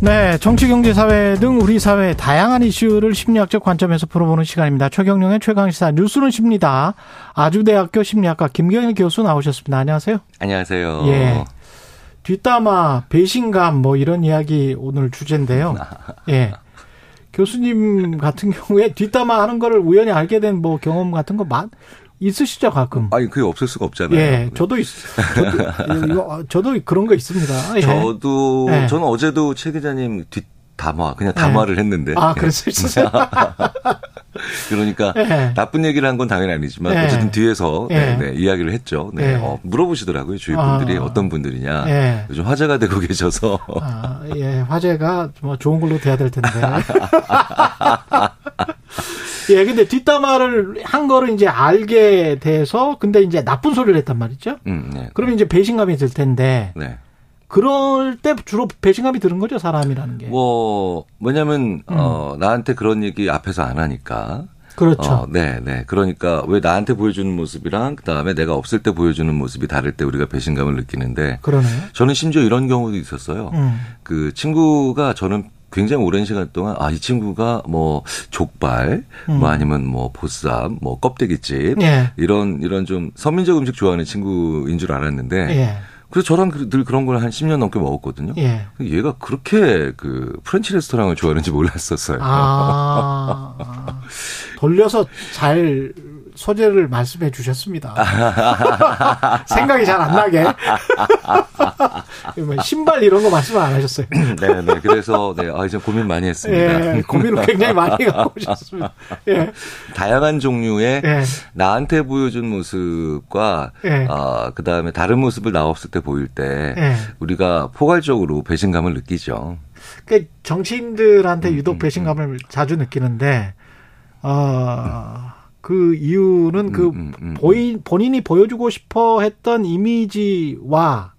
네, 정치, 경제, 사회 등 우리 사회의 다양한 이슈를 심리학적 관점에서 풀어보는 시간입니다. 최경령의 최강시사 뉴스는 십니다. 아주대학교 심리학과 김경일 교수 나오셨습니다. 안녕하세요. 안녕하세요. 예. 뒷담화, 배신감 뭐 이런 이야기 오늘 주제인데요. 예. 교수님 같은 경우에 뒷담화 하는 거를 우연히 알게 된 뭐 경험 같은 거 많, 있으시죠 가끔? 아니 그게 없을 수가 없잖아요. 예, 저도 있, 저도, 이거, 저도 그런 거 있습니다. 예. 저도 예. 저는 어제도 최 기자님 뒷 담화 그냥 담화를 예. 했는데. 아 그랬어요. 그러니까 예. 나쁜 얘기를 한 건 당연히 아니지만 예. 어쨌든 뒤에서 네, 네, 이야기를 했죠. 네, 어, 물어보시더라고요 주위 분들이 아. 어떤 분들이냐. 요즘 화제가 되고 계셔서. 아, 예, 화제가 뭐 좋은 걸로 돼야 될 텐데. 예, 근데 뒷담화를 한 거를 이제 알게 돼서 근데 이제 나쁜 소리를 했단 말이죠. 음, 네. 그러면 이제 배신감이 들 텐데. 네. 그럴 때 주로 배신감이 드는 거죠, 사람이라는 게. 뭐, 뭐냐면, 음. 어, 나한테 그런 얘기 앞에서 안 하니까. 그렇죠. 어, 네, 네. 그러니까 왜 나한테 보여주는 모습이랑 그다음에 내가 없을 때 보여주는 모습이 다를 때 우리가 배신감을 느끼는데. 그러네요. 저는 심지어 이런 경우도 있었어요. 음. 그 친구가 저는 굉장히 오랜 시간 동안 아 이 친구가 뭐 족발 음. 뭐 아니면 뭐 보쌈 뭐 껍데기집 예. 이런 이런 좀 서민적 음식 좋아하는 친구인 줄 알았는데 예. 그래서 저랑 그, 늘 그런 걸 한 10년 넘게 먹었거든요. 예. 얘가 그렇게 그 French 레스토랑을 좋아하는지 몰랐었어요. 아, 돌려서 잘 소재를 말씀해 주셨습니다. 생각이 잘 안 나게. 뭐 신발 이런 거 말씀 안 하셨어요. 네, 네. 그래서 네, 아, 이제 고민 많이 했습니다. 예, 고민을 굉장히 많이 하고 오셨습니다. 예. 다양한 종류의 예. 나한테 보여준 모습과 예. 어, 그다음에 다른 모습을 나 없을 때 보일 때 예. 우리가 포괄적으로 배신감을 느끼죠. 그 정치인들한테 유독 음, 음, 배신감을 음. 자주 느끼는데 어, 그 이유는 그 음, 음, 음. 보인 본인이 보여주고 싶어 했던 이미지와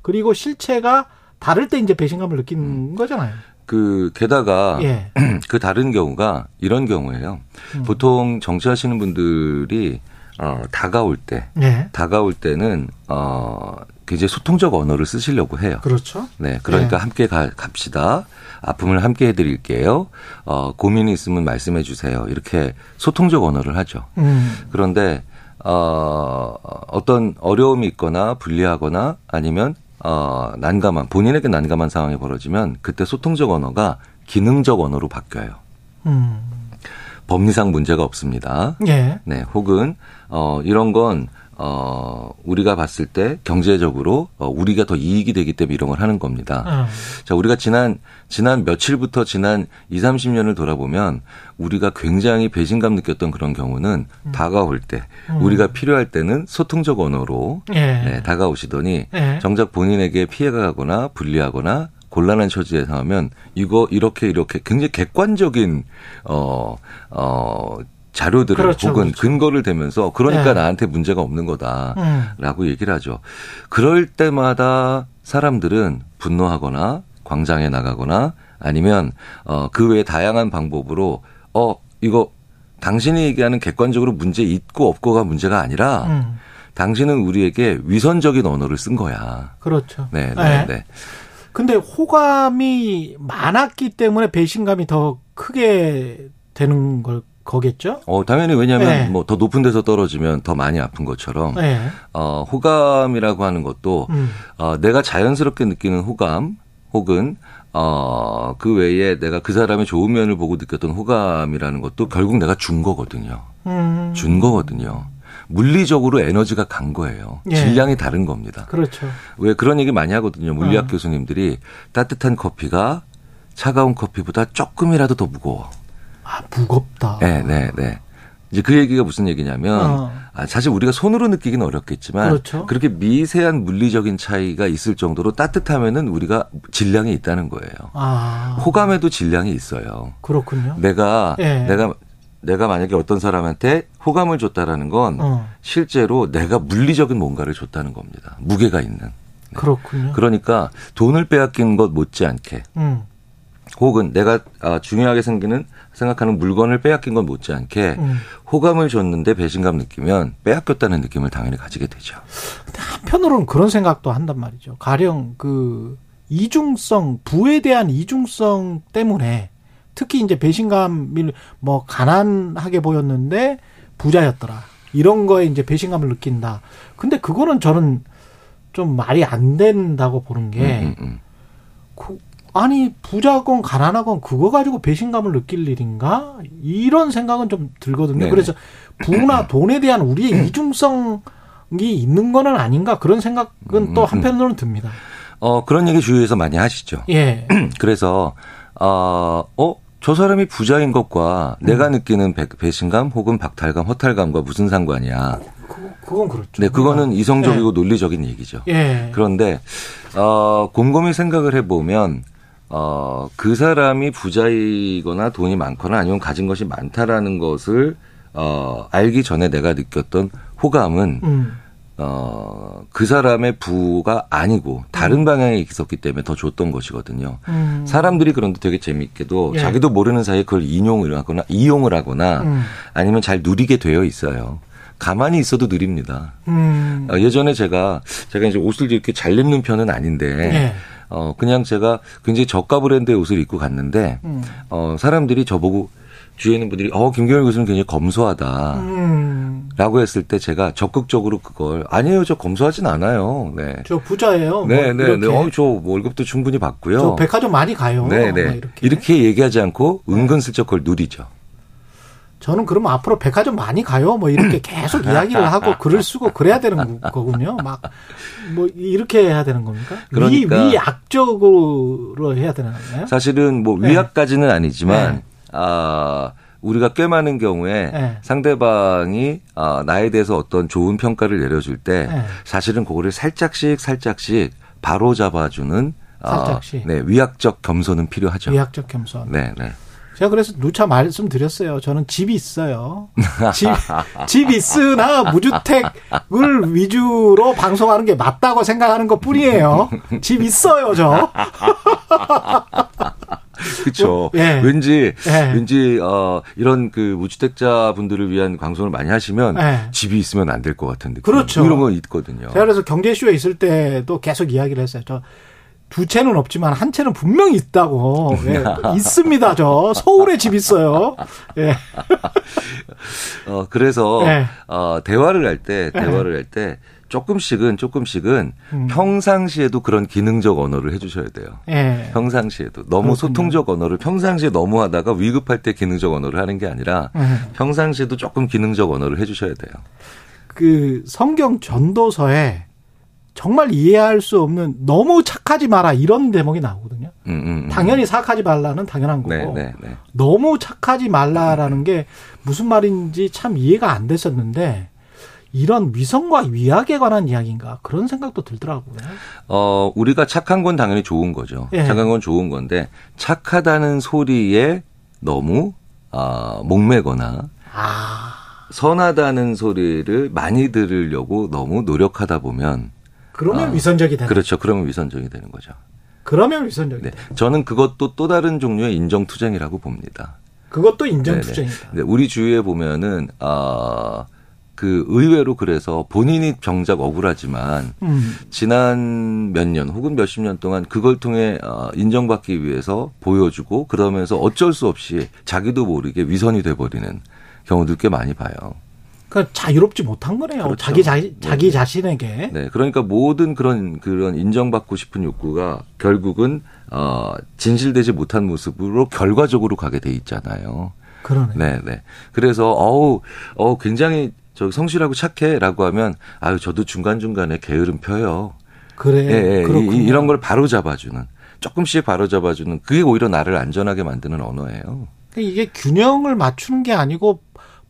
그리고 실체가 다를 때 이제 배신감을 느끼는 음. 거잖아요. 그 게다가 예. 그 다른 경우가 이런 경우예요. 음. 보통 정치하시는 분들이 어 다가올 때 예. 다가올 때는 어 굉장히 소통적 언어를 쓰시려고 해요. 그렇죠. 네, 그러니까 예. 함께 가, 갑시다. 아픔을 함께 해드릴게요. 어, 고민이 있으면 말씀해 주세요. 이렇게 소통적 언어를 하죠. 음. 그런데 어, 어떤 어려움이 있거나 불리하거나 아니면 어, 난감한 본인에게 난감한 상황이 벌어지면 그때 소통적 언어가 기능적 언어로 바뀌어요. 음. 법리상 문제가 없습니다. 예. 네, 혹은 어 이런 건 어, 우리가 봤을 때 경제적으로 어, 우리가 더 이익이 되기 때문에 이런 걸 하는 겁니다. 음. 자, 우리가 지난, 지난 며칠부터 지난 2, 30년을 돌아보면 우리가 굉장히 배신감 느꼈던 그런 경우는 음. 다가올 때, 음. 우리가 필요할 때는 소통적 언어로 예. 네, 다가오시더니 예. 정작 본인에게 피해가 가거나 불리하거나 곤란한 처지에 상하면 이거 이렇게 이렇게 굉장히 객관적인 어어 어, 자료들을 그렇죠, 혹은 그렇죠. 근거를 대면서 그러니까 네. 나한테 문제가 없는 거다라고 음. 얘기를 하죠. 그럴 때마다 사람들은 분노하거나 광장에 나가거나 아니면 어그 외에 다양한 방법으로 어 이거 당신이 얘기하는 객관적으로 문제 있고 없고가 문제가 아니라 음. 당신은 우리에게 위선적인 언어를 쓴 거야. 그렇죠. 네, 네, 네. 네. 근데 호감이 많았기 때문에 배신감이 더 크게 되는 걸 거겠죠? 어, 당연히 왜냐하면 네. 뭐더 높은 데서 떨어지면 더 많이 아픈 것처럼 네. 어, 호감이라고 하는 것도 음. 어, 내가 자연스럽게 느끼는 호감 혹은 어, 그 외에 내가 그 사람의 좋은 면을 보고 느꼈던 호감이라는 것도 결국 내가 준 거거든요. 음. 준 거거든요. 물리적으로 에너지가 간 거예요. 예. 질량이 다른 겁니다. 그렇죠. 왜 그런 얘기 많이 하거든요. 물리학 어. 교수님들이 따뜻한 커피가 차가운 커피보다 조금이라도 더 무거워. 아, 무겁다. 네, 네, 네. 이제 그 얘기가 무슨 얘기냐면 어. 아, 사실 우리가 손으로 느끼기는 어렵겠지만 그렇죠. 그렇게 미세한 물리적인 차이가 있을 정도로 따뜻하면은 우리가 질량이 있다는 거예요. 아. 호감에도 질량이 있어요. 그렇군요. 내가 예. 내가 내가 만약에 어떤 사람한테 호감을 줬다라는 건 어. 실제로 내가 물리적인 뭔가를 줬다는 겁니다. 무게가 있는. 네. 그렇군요. 그러니까 돈을 빼앗긴 것 못지않게 음. 혹은 내가 아, 중요하게 생기는 생각하는 물건을 빼앗긴 건 못지않게 음. 호감을 줬는데 배신감 느끼면 빼앗겼다는 느낌을 당연히 가지게 되죠. 근데 한편으로는 그런 생각도 한단 말이죠. 가령 그 이중성 부에 대한 이중성 때문에 특히 이제 배신감을 뭐 가난하게 보였는데 부자였더라. 이런 거에 이제 배신감을 느낀다. 근데 그거는 저는 좀 말이 안 된다고 보는 게 음, 음, 음. 그, 아니 부자건 가난하건 그거 가지고 배신감을 느낄 일인가 이런 생각은 좀 들거든요. 네네. 그래서 부나 돈에 대한 우리의 이중성이 있는 거는 아닌가 그런 생각은 또 한편으로는 듭니다. 어 그런 얘기 주위에서 많이 하시죠. 예. 그래서 어, 어, 저 사람이 부자인 것과 음. 내가 느끼는 배, 신감 혹은 박탈감, 허탈감과 무슨 상관이야. 그, 그건 그렇죠. 네, 그거는 예. 이성적이고 예. 논리적인 얘기죠. 예. 그런데 어, 곰곰이 생각을 해보면 어, 그 사람이 부자이거나 돈이 많거나 아니면 가진 것이 많다라는 것을 어, 알기 전에 내가 느꼈던 호감은 음. 어, 그 사람의 부가 아니고 다른 음. 방향에 있었기 때문에 더 좋던 것이거든요. 음. 사람들이 그런데 되게 재밌게도 예. 자기도 모르는 사이에 그걸 인용을 하거나 이용을 하거나 음. 아니면 잘 누리게 되어 있어요. 가만히 있어도 느립니다. 음. 어, 예전에 제가 제가 이제 옷을 이렇게 잘 입는 편은 아닌데 예. 어 그냥 제가 굉장히 저가 브랜드의 옷을 입고 갔는데 음. 어 사람들이 저보고 주위에 있는 분들이 어 김경일 교수는 굉장히 검소하다. 음. 라고 했을 때 제가 적극적으로 그걸 아니에요 저 검소하진 않아요. 네. 저 부자예요. 네, 뭐 네, 네. 어, 저 월급도 충분히 받고요. 저 백화점 많이 가요. 네, 네. 이렇게. 이렇게 얘기하지 않고 은근슬쩍 그걸 누리죠. 저는 그러면 앞으로 백화점 많이 가요. 뭐 이렇게 계속 이야기를 하고 글을 쓰고 그래야 되는 거군요. 막 뭐 이렇게 해야 되는 겁니까? 그러니까 위, 위약적으로 해야 되나요? 사실은 뭐 네. 위약까지는 아니지만 네. 아 우리가 꽤 많은 경우에 네. 상대방이 아, 나에 대해서 어떤 좋은 평가를 내려줄 때 네. 사실은 그거를 살짝씩 살짝씩 바로 잡아주는 살짝씩. 아, 네 위약적 겸손은 필요하죠. 위약적 겸손. 네, 네. 제가 그래서 누차 말씀드렸어요. 저는 집이 있어요. 집, 집 있으나 무주택을 위주로 방송하는 게 맞다고 생각하는 것 뿐이에요. 집 있어요, 저. 그렇죠. 예. 왠지 예. 왠지 어 이런 그 무주택자 분들을 위한 방송을 많이 하시면 예. 집이 있으면 안 될 것 같은데. 그렇죠. 이런 건 있거든요. 제가 그래서 경제쇼에 있을 때도 계속 이야기를 했어요. 저 두 채는 없지만 한 채는 분명히 있다고. 예. 있습니다, 저. 서울에 집 있어요. 예. 어, 그래서, 예. 어, 대화를 할 때, 대화를 할 때, 조금씩은 조금씩은 음. 평상시에도 그런 기능적 언어를 해주셔야 돼요. 예. 평상시에도 너무 그렇군요. 소통적 언어를 평상시에 너무 하다가 위급할 때 기능적 언어를 하는 게 아니라 예. 평상시에도 조금 기능적 언어를 해주셔야 돼요. 그 성경 전도서에 정말 이해할 수 없는 너무 착하지 마라 이런 대목이 나오거든요. 음, 음, 음. 당연히 사악하지 말라는 당연한 거고 네, 네, 네. 너무 착하지 말라라는 게 무슨 말인지 참 이해가 안 됐었는데 이런 위성과 위약에 관한 이야기인가 그런 생각도 들더라고요. 어, 우리가 착한 건 당연히 좋은 거죠. 예. 착한 건 좋은 건데 착하다는 소리에 너무 어, 목매거나 아. 선하다는 소리를 많이 들으려고 너무 노력하다 보면 그러면 어, 위선적이 되는 그렇죠. 그러면 위선적이 되는 거죠. 그러면 위선적이 네. 저는 그것도 또 다른 종류의 인정투쟁이라고 봅니다. 그것도 인정투쟁이다. 네, 우리 주위에 보면은 어, 그 의외로 그래서 본인이 정작 억울하지만 음. 지난 몇 년 혹은 몇십 년 동안 그걸 통해 어, 인정받기 위해서 보여주고 그러면서 어쩔 수 없이 자기도 모르게 위선이 돼버리는 경우들 꽤 많이 봐요. 그러니까 자유롭지 못한 거네요. 그렇죠. 자기 자, 자기 네. 자신에게. 네. 그러니까 모든 그런 그런 인정받고 싶은 욕구가 결국은 어 진실되지 못한 모습으로 결과적으로 가게 돼 있잖아요. 그러네. 네, 네. 그래서 어우, 어 굉장히 저 성실하고 착해라고 하면 아유 저도 중간 중간에 게으름 펴요. 그래. 예, 예, 이, 이런 걸 바로 잡아주는 조금씩 바로 잡아주는 그게 오히려 나를 안전하게 만드는 언어예요. 그러니까 이게 균형을 맞추는 게 아니고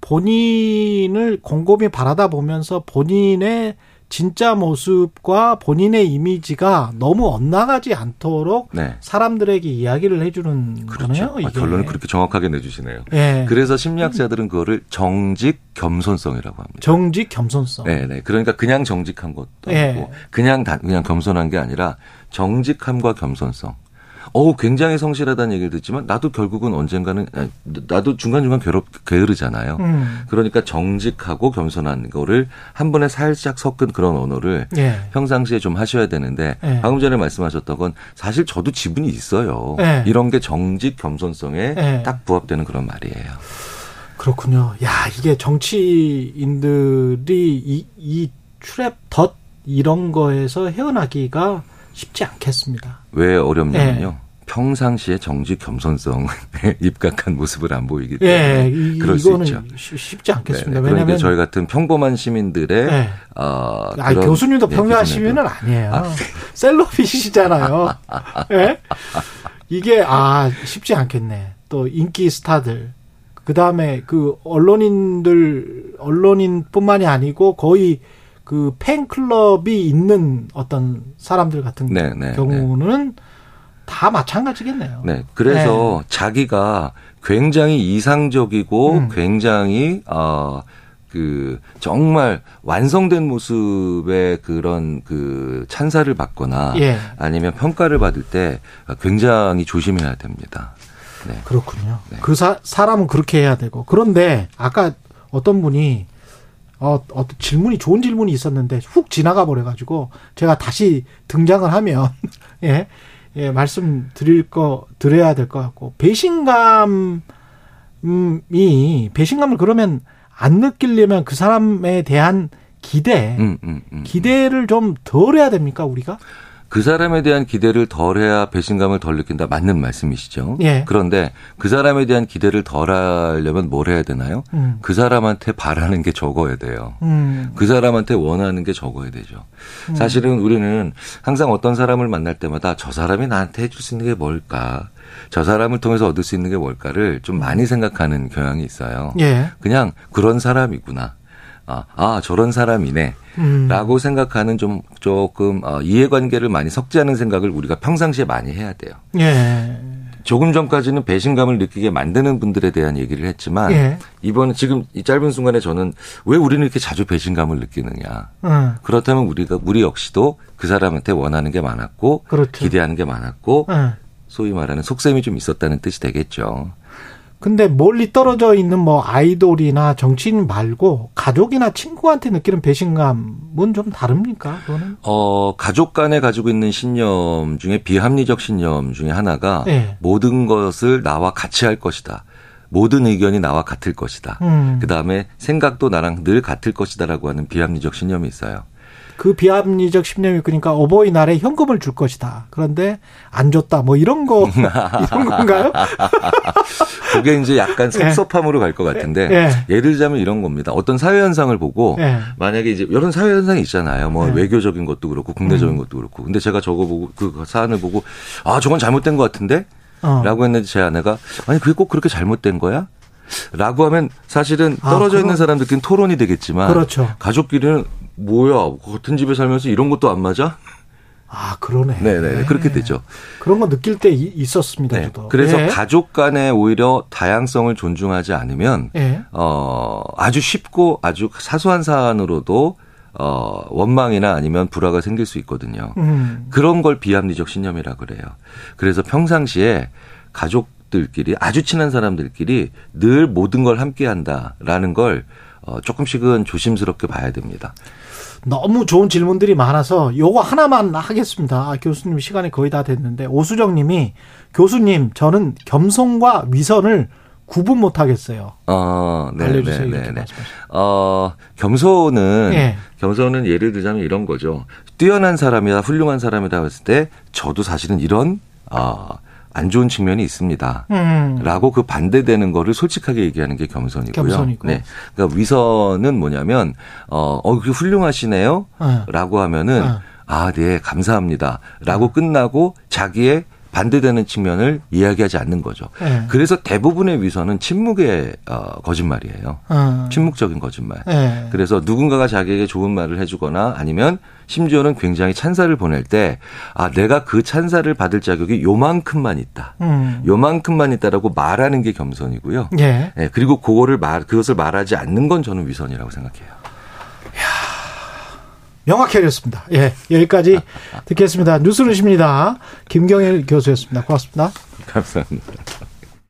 본인을 곰곰이 바라다 보면서 본인의 진짜 모습과 본인의 이미지가 너무 엇나가지 않도록 네. 사람들에게 이야기를 해주는 그렇죠. 거네요. 아, 결론을 그렇게 정확하게 내주시네요. 네. 그래서 심리학자들은 그거를 정직 겸손성이라고 합니다. 정직 겸손성. 네, 네. 그러니까 그냥 정직한 것도 네. 아니고 그냥 다 그냥 겸손한 게 아니라 정직함과 겸손성. 어우 굉장히 성실하다는 얘기를 듣지만 나도 결국은 언젠가는 나도 중간중간 괴롭 게으르잖아요. 음. 그러니까 정직하고 겸손한 거를 한 번에 살짝 섞은 그런 언어를 예. 평상시에 좀 하셔야 되는데 예. 방금 전에 말씀하셨던 건 사실 저도 지분이 있어요. 예. 이런 게 정직 겸손성에 예. 딱 부합되는 그런 말이에요. 그렇군요. 야 이게 정치인들이 이, 이 트랩 덧 이런 거에서 헤어나기가 쉽지 않겠습니다. 왜 어렵냐면요. 네. 평상시에 정직 겸손성에 입각한 모습을 안 보이기 때문에 네, 그럴 수 있죠. 쉽지 않겠습니다. 네, 왜냐하면 그러니까 저희 같은 평범한 시민들의 네. 어, 아, 교수님도 평범한 시민은 아니에요. 아, 셀럽이시잖아요. 네? 이게 아 쉽지 않겠네. 또 인기 스타들 그 다음에 그 언론인들 언론인뿐만이 아니고 거의 그 팬클럽이 있는 어떤 사람들 같은 네, 네, 경우는 네. 다 마찬가지겠네요. 네. 그래서 네. 자기가 굉장히 이상적이고 음. 굉장히 어 그 정말 완성된 모습의 그런 그 찬사를 받거나 예. 아니면 평가를 받을 때 굉장히 조심해야 됩니다. 네. 그렇군요. 네. 그 사, 사람은 그렇게 해야 되고 그런데 아까 어떤 분이 어, 어떤 질문이 좋은 질문이 있었는데 훅 지나가 버려 가지고 제가 다시 등장을 하면 예, 예 말씀 드릴 거 드려야 될 것 같고 배신감이 배신감을 그러면 안 느끼려면 그 사람에 대한 기대 음, 음, 음, 기대를 좀 덜 해야 됩니까 우리가? 그 사람에 대한 기대를 덜 해야 배신감을 덜 느낀다 맞는 말씀이시죠. 예. 그런데 그 사람에 대한 기대를 덜 하려면 뭘 해야 되나요? 음. 그 사람한테 바라는 게 적어야 돼요. 음. 그 사람한테 원하는 게 적어야 되죠. 음. 사실은 우리는 항상 어떤 사람을 만날 때마다 저 사람이 나한테 해줄 수 있는 게 뭘까? 저 사람을 통해서 얻을 수 있는 게 뭘까를 좀 많이 생각하는 경향이 있어요. 예. 그냥 그런 사람이구나. 아, 아 저런 사람이네. 음. 라고 생각하는 좀 조금 어, 이해관계를 많이 섞지 않은 생각을 우리가 평상시에 많이 해야 돼요. 예. 조금 전까지는 배신감을 느끼게 만드는 분들에 대한 얘기를 했지만 예. 이번 지금 이 짧은 순간에 저는 왜 우리는 이렇게 자주 배신감을 느끼느냐. 음. 그렇다면 우리가 우리 역시도 그 사람한테 원하는 게 많았고 그렇죠. 기대하는 게 많았고 음. 소위 말하는 속셈이 좀 있었다는 뜻이 되겠죠. 근데 멀리 떨어져 있는 뭐 아이돌이나 정치인 말고 가족이나 친구한테 느끼는 배신감은 좀 다릅니까? 그거는? 어, 가족 간에 가지고 있는 신념 중에 비합리적 신념 중에 하나가 네. 모든 것을 나와 같이 할 것이다. 모든 의견이 나와 같을 것이다. 음. 그 다음에 생각도 나랑 늘 같을 것이다라고 하는 비합리적 신념이 있어요. 그 비합리적 신념이 그러니까 어버이날에 현금을 줄 것이다. 그런데 안 줬다. 뭐 이런 거 이런 건가요? 그게 이제 약간 예. 섭섭함으로 갈것 같은데 네. 예를 들자면 이런 겁니다. 어떤 사회 현상을 보고 네. 만약에 이제 이런 사회 현상이 있잖아요. 뭐 네. 외교적인 것도 그렇고 국내적인 음. 것도 그렇고. 근데 제가 저거 보고 그 사안을 보고 아 저건 잘못된 것 같은데. 어. 라고 했는데 제 아내가 아니 그게 꼭 그렇게 잘못된 거야? 라고 하면 사실은 아, 떨어져 아, 있는 사람들끼리 토론이 되겠지만 그렇죠. 가족끼리는 뭐야 같은 집에 살면서 이런 것도 안 맞아? 아 그러네. 네네 네. 그렇게 되죠. 그런 거 느낄 때 있었습니다. 네. 저도. 그래서 네. 가족 간에 오히려 다양성을 존중하지 않으면 네. 어 아주 쉽고 아주 사소한 사안으로도 어, 원망이나 아니면 불화가 생길 수 있거든요. 음. 그런 걸 비합리적 신념이라 그래요. 그래서 평상시에 가족 들끼리 아주 친한 사람들끼리 늘 모든 걸 함께 한다라는 걸 어, 조금씩은 조심스럽게 봐야 됩니다. 너무 좋은 질문들이 많아서 요거 하나만 하겠습니다. 아, 교수님 시간이 거의 다 됐는데 오수정 님이 교수님 저는 겸손과 위선을 구분 못 하겠어요. 어, 네, 알려주세요. 네, 네, 네. 어, 겸손은 네. 겸손은 예를 들자면 이런 거죠. 뛰어난 사람이다, 훌륭한 사람이다 했을 때 저도 사실은 이런 어, 안 좋은 측면이 있습니다. 음. 라고 그 반대되는 거를 솔직하게 얘기하는 게 겸손이고요. 겸손이고. 네. 그러니까 위선은 뭐냐면 어, 어, 그 훌륭하시네요. 네. 라고 하면은 네. 아, 네, 감사합니다. 라고 끝나고 자기의 반대되는 측면을 이야기하지 않는 거죠. 네. 그래서 대부분의 위선은 침묵의 어, 거짓말이에요. 어. 침묵적인 거짓말. 네. 그래서 누군가가 자기에게 좋은 말을 해주거나 아니면 심지어는 굉장히 찬사를 보낼 때, 아, 내가 그 찬사를 받을 자격이 요만큼만 있다. 음. 요만큼만 있다라고 말하는 게 겸손이고요. 예. 네, 그리고 그거를 말, 그것을 말하지 않는 건 저는 위선이라고 생각해요. 명확히 하렸습니다. 예, 여기까지 듣겠습니다. 뉴스루십니다. 김경일 교수였습니다. 고맙습니다. 감사합니다.